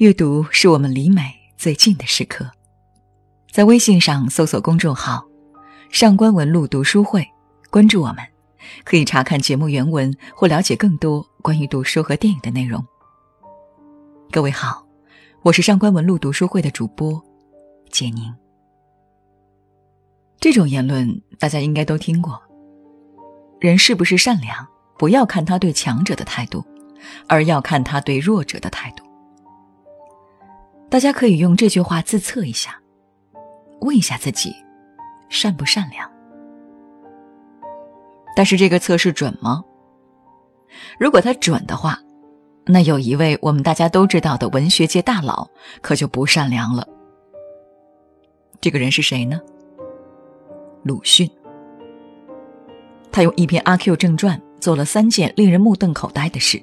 阅读是我们离美最近的时刻。在微信上搜索公众号“上官文露读书会”，关注我们，可以查看节目原文或了解更多关于读书和电影的内容。各位好，我是上官文露读书会的主播简宁。这种言论大家应该都听过：人是不是善良，不要看他对强者的态度，而要看他对弱者的态度。大家可以用这句话自测一下。问一下自己，善不善良？但是这个测试准吗？如果它准的话，那有一位我们大家都知道的文学界大佬可就不善良了。这个人是谁呢？鲁迅。他用一篇《阿 Q 正传》做了三件令人目瞪口呆的事：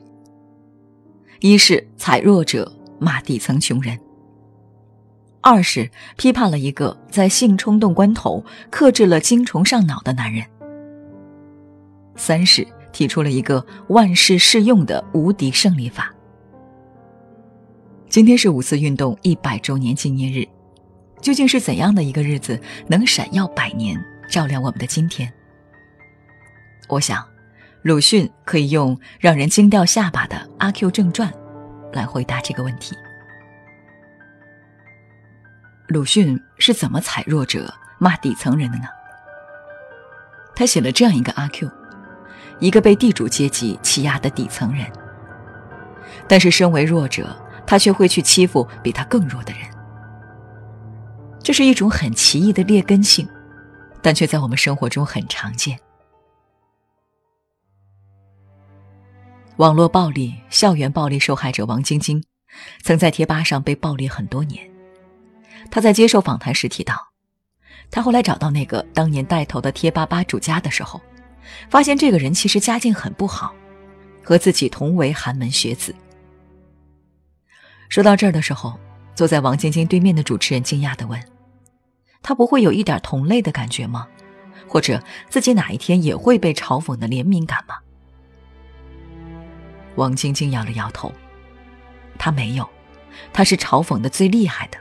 一是踩弱者，骂底层穷人。二是批判了一个在性冲动关头克制了精虫上脑的男人。三是提出了一个万事适用的无敌胜利法。今天是五四运动一百周年纪念日，究竟是怎样的一个日子能闪耀百年，照亮我们的今天？我想，鲁迅可以用让人惊掉下巴的《阿 Q 正传》来回答这个问题。鲁迅是怎么踩弱者、骂底层人的呢？他写了这样一个阿 Q，一个被地主阶级欺压的底层人。但是身为弱者，他却会去欺负比他更弱的人。这是一种很奇异的劣根性，但却在我们生活中很常见。网络暴力、校园暴力受害者王晶晶，曾在贴吧上被暴力很多年。他在接受访谈时提到，他后来找到那个当年带头的贴吧吧主家的时候，发现这个人其实家境很不好，和自己同为寒门学子。说到这儿的时候，坐在王晶晶对面的主持人惊讶地问：“他不会有一点同类的感觉吗？或者自己哪一天也会被嘲讽的怜悯感吗？”王晶晶摇了摇头：“他没有，他是嘲讽的最厉害的。”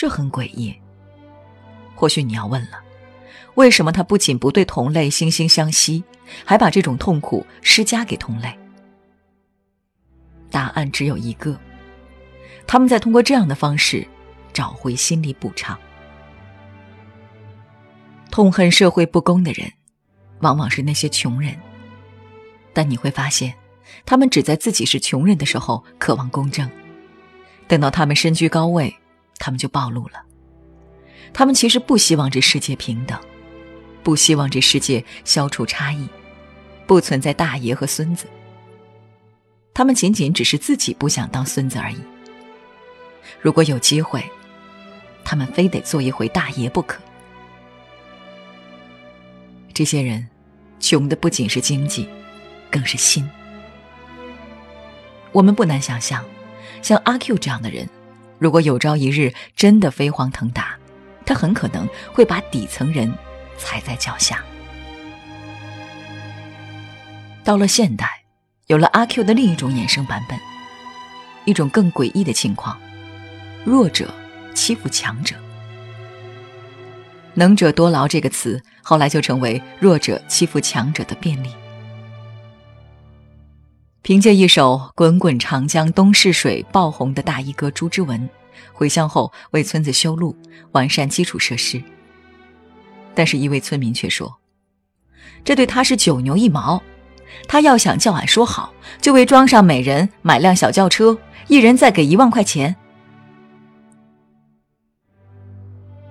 这很诡异。或许你要问了，为什么他不仅不对同类惺惺相惜，还把这种痛苦施加给同类？答案只有一个：他们在通过这样的方式找回心理补偿。痛恨社会不公的人，往往是那些穷人。但你会发现，他们只在自己是穷人的时候渴望公正，等到他们身居高位。他们就暴露了，他们其实不希望这世界平等，不希望这世界消除差异，不存在大爷和孙子。他们仅仅只是自己不想当孙子而已。如果有机会，他们非得做一回大爷不可。这些人，穷的不仅是经济，更是心。我们不难想象，像阿 Q 这样的人。如果有朝一日真的飞黄腾达，他很可能会把底层人踩在脚下。到了现代，有了阿 Q 的另一种衍生版本，一种更诡异的情况：弱者欺负强者。能者多劳这个词后来就成为弱者欺负强者的便利。凭借一首《滚滚长江东逝水》爆红的大衣哥朱之文，回乡后为村子修路、完善基础设施。但是，一位村民却说：“这对他是九牛一毛。他要想叫俺说好，就为庄上每人买辆小轿车，一人再给一万块钱。”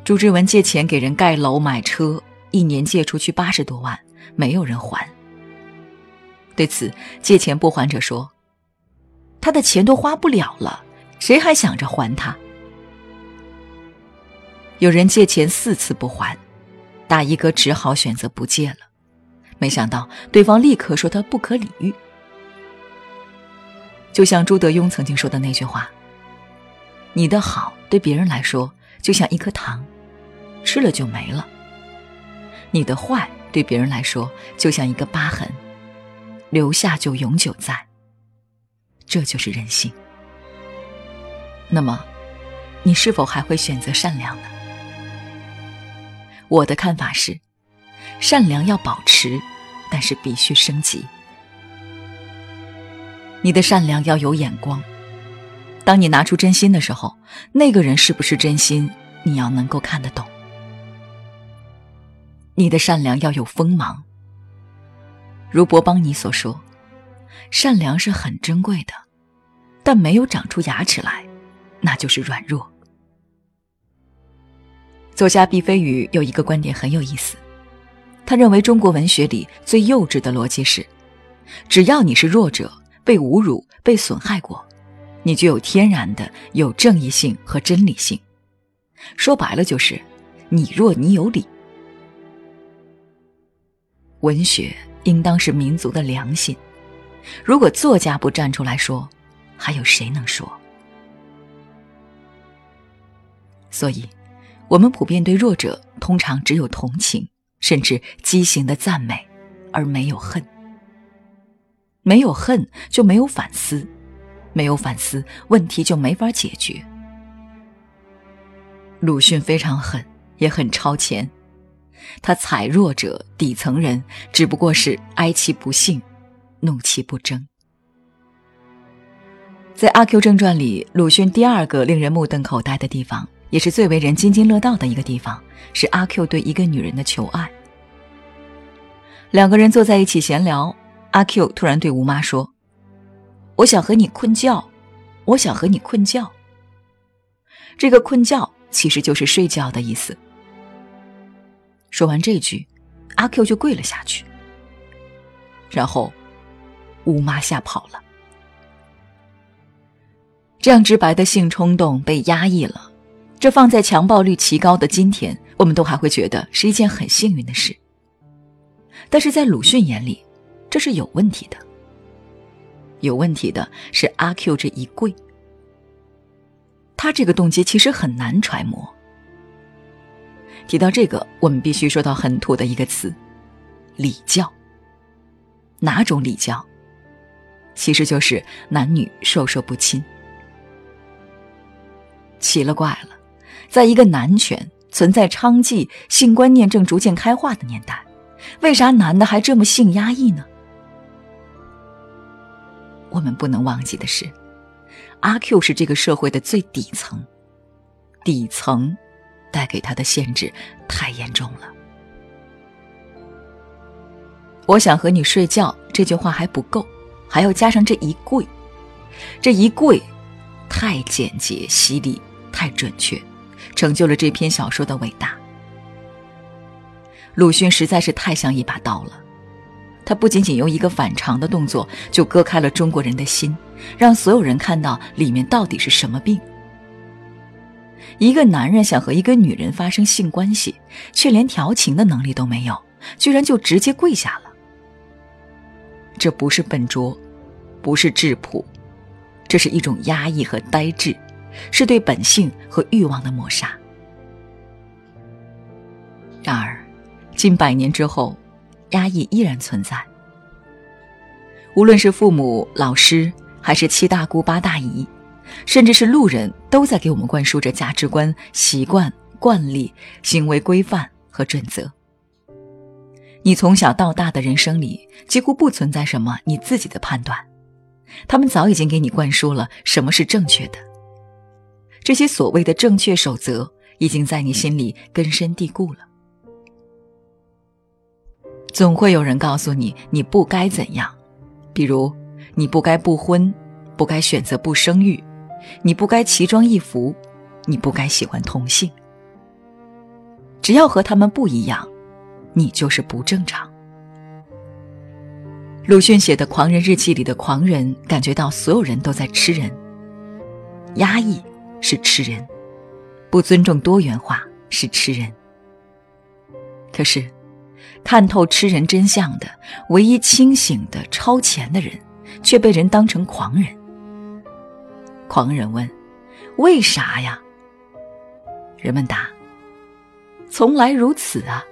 朱之文借钱给人盖楼、买车，一年借出去八十多万，没有人还。对此，借钱不还者说：“他的钱都花不了了，谁还想着还他？”有人借钱四次不还，大衣哥只好选择不借了。没想到对方立刻说他不可理喻。就像朱德庸曾经说的那句话：“你的好对别人来说就像一颗糖，吃了就没了；你的坏对别人来说就像一个疤痕。”留下就永久在，这就是人性。那么，你是否还会选择善良呢？我的看法是，善良要保持，但是必须升级。你的善良要有眼光。当你拿出真心的时候，那个人是不是真心，你要能够看得懂。你的善良要有锋芒。如博邦尼所说，善良是很珍贵的，但没有长出牙齿来，那就是软弱。作家毕飞宇有一个观点很有意思，他认为中国文学里最幼稚的逻辑是：只要你是弱者，被侮辱、被损害过。你就有天然的有正义性和真理性，说白了就是你弱你有理。文学应当是民族的良心，如果作家不站出来说，还有谁能说？所以，我们普遍对弱者通常只有同情，甚至畸形的赞美，而没有恨。没有恨，就没有反思。没有反思，问题就没法解决。鲁迅非常狠，也很超前。他踩弱者、底层人，只不过是哀其不幸，怒其不争。在《阿 Q 正传》里，鲁迅第二个令人目瞪口呆的地方，也是最为人津津乐道的一个地方，是阿 Q 对一个女人的求爱。两个人坐在一起闲聊，阿 Q 突然对吴妈说。我想和你困觉，我想和你困觉。这个困觉其实就是睡觉的意思。说完这句，阿 Q 就跪了下去，然后吴妈吓跑了。这样直白的性冲动被压抑了，这放在强暴率奇高的今天，我们都还会觉得是一件很幸运的事。但是在鲁迅眼里，这是有问题的。有问题的是阿 Q 这一跪，他这个动机其实很难揣摩。提到这个，我们必须说到很土的一个词——礼教。哪种礼教？其实就是男女授受不亲。奇了怪了，在一个男权存在娼妓、性观念正逐渐开化的年代，为啥男的还这么性压抑呢？我们不能忘记的是，阿 Q 是这个社会的最底层，底层带给他的限制太严重了。我想和你睡觉这句话还不够，还要加上这一跪，这一跪太简洁、犀利、太准确，成就了这篇小说的伟大。鲁迅实在是太像一把刀了。他不仅仅用一个反常的动作就割开了中国人的心，让所有人看到里面到底是什么病。一个男人想和一个女人发生性关系，却连调情的能力都没有，居然就直接跪下了。这不是笨拙，不是质朴，这是一种压抑和呆滞，是对本性和欲望的抹杀。然而，近百年之后。压抑依然存在。无论是父母、老师，还是七大姑八大姨，甚至是路人，都在给我们灌输着价值观、习惯、惯例、行为规范和准则。你从小到大的人生里，几乎不存在什么你自己的判断，他们早已经给你灌输了什么是正确的。这些所谓的正确守则，已经在你心里根深蒂固了。总会有人告诉你你不该怎样，比如你不该不婚，不该选择不生育，你不该奇装异服，你不该喜欢同性。只要和他们不一样，你就是不正常。鲁迅写的《狂人日记》里的狂人感觉到所有人都在吃人，压抑是吃人，不尊重多元化是吃人。可是。看透吃人真相的唯一清醒的超前的人，却被人当成狂人。狂人问为啥呀？人们答从来如此啊。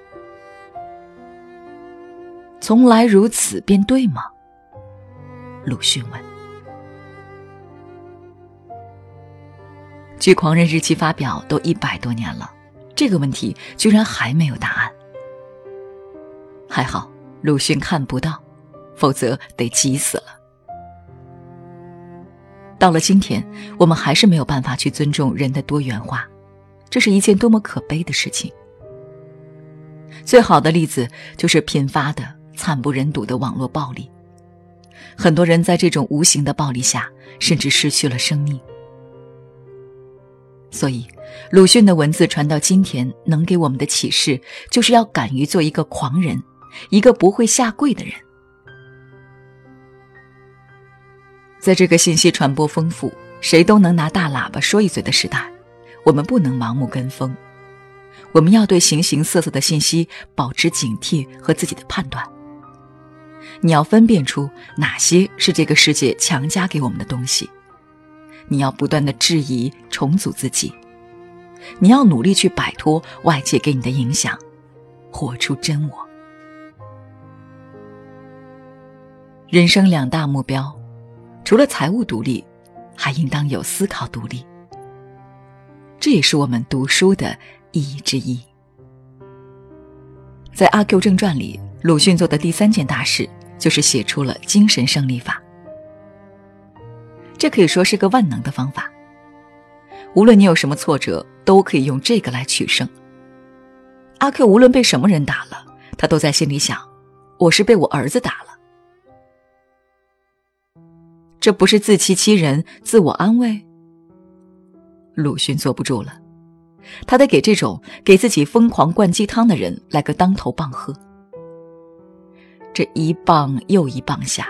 从来如此便对吗？鲁迅问。据狂人日记发表都一百多年了这个问题居然还没有答案。还好鲁迅看不到否则得急死了。到了今天，我们还是没有办法去尊重人的多元化，这是一件多么可悲的事情。最好的例子就是频发的、惨不忍睹的网络暴力。很多人在这种无形的暴力下，甚至失去了生命。所以，鲁迅的文字传到今天，能给我们的启示，就是要敢于做一个狂人，一个不会下跪的人。在这个信息传播丰富、谁都能拿大喇叭说一嘴的时代，我们不能盲目跟风，我们要对形形色色的信息保持警惕和自己的判断。你要分辨出哪些是这个世界强加给我们的东西。你要不断的质疑、重组自己，你要努力去摆脱外界给你的影响，活出真我。人生两大目标，除了财务独立，还应当有思考独立。这也是我们读书的意义之一。在《阿 Q 正传》里，鲁迅做的第三件大事，就是写出了精神胜利法。这可以说是个万能的方法。无论你有什么挫折，都可以用这个来取胜。阿 Q 无论被什么人打了，他都在心里想：我是被我儿子打了。这不是自欺欺人、自我安慰？鲁迅坐不住了，他得给这种给自己疯狂灌鸡汤的人来个当头棒喝。这一棒又一棒下。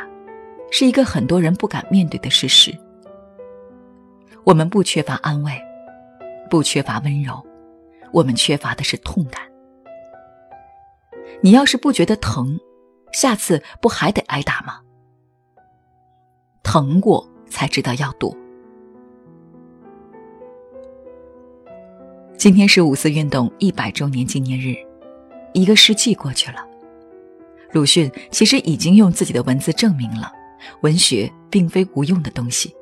是一个很多人不敢面对的事实。我们不缺乏安慰，不缺乏温柔，我们缺乏的是痛感。你要是不觉得疼，下次不还得挨打吗？疼过才知道要躲。今天是五四运动一百周年纪念日，一个世纪过去了，鲁迅其实已经用自己的文字证明了。文学并非无用的东西，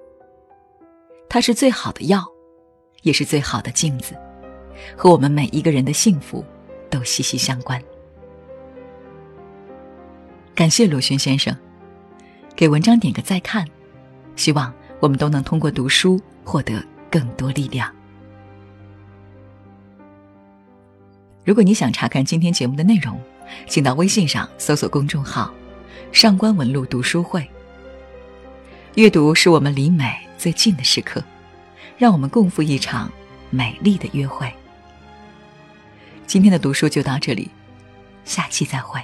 它是最好的药，也是最好的镜子，和我们每一个人的幸福都息息相关。感谢鲁迅先生，给文章点个再看，希望我们都能通过读书获得更多力量。如果你想查看今天节目的内容，请到微信上搜索公众号“上官文露读书会”。阅读是我们离美最近的时刻，让我们共赴一场美丽的约会。今天的读书就到这里，下期再会。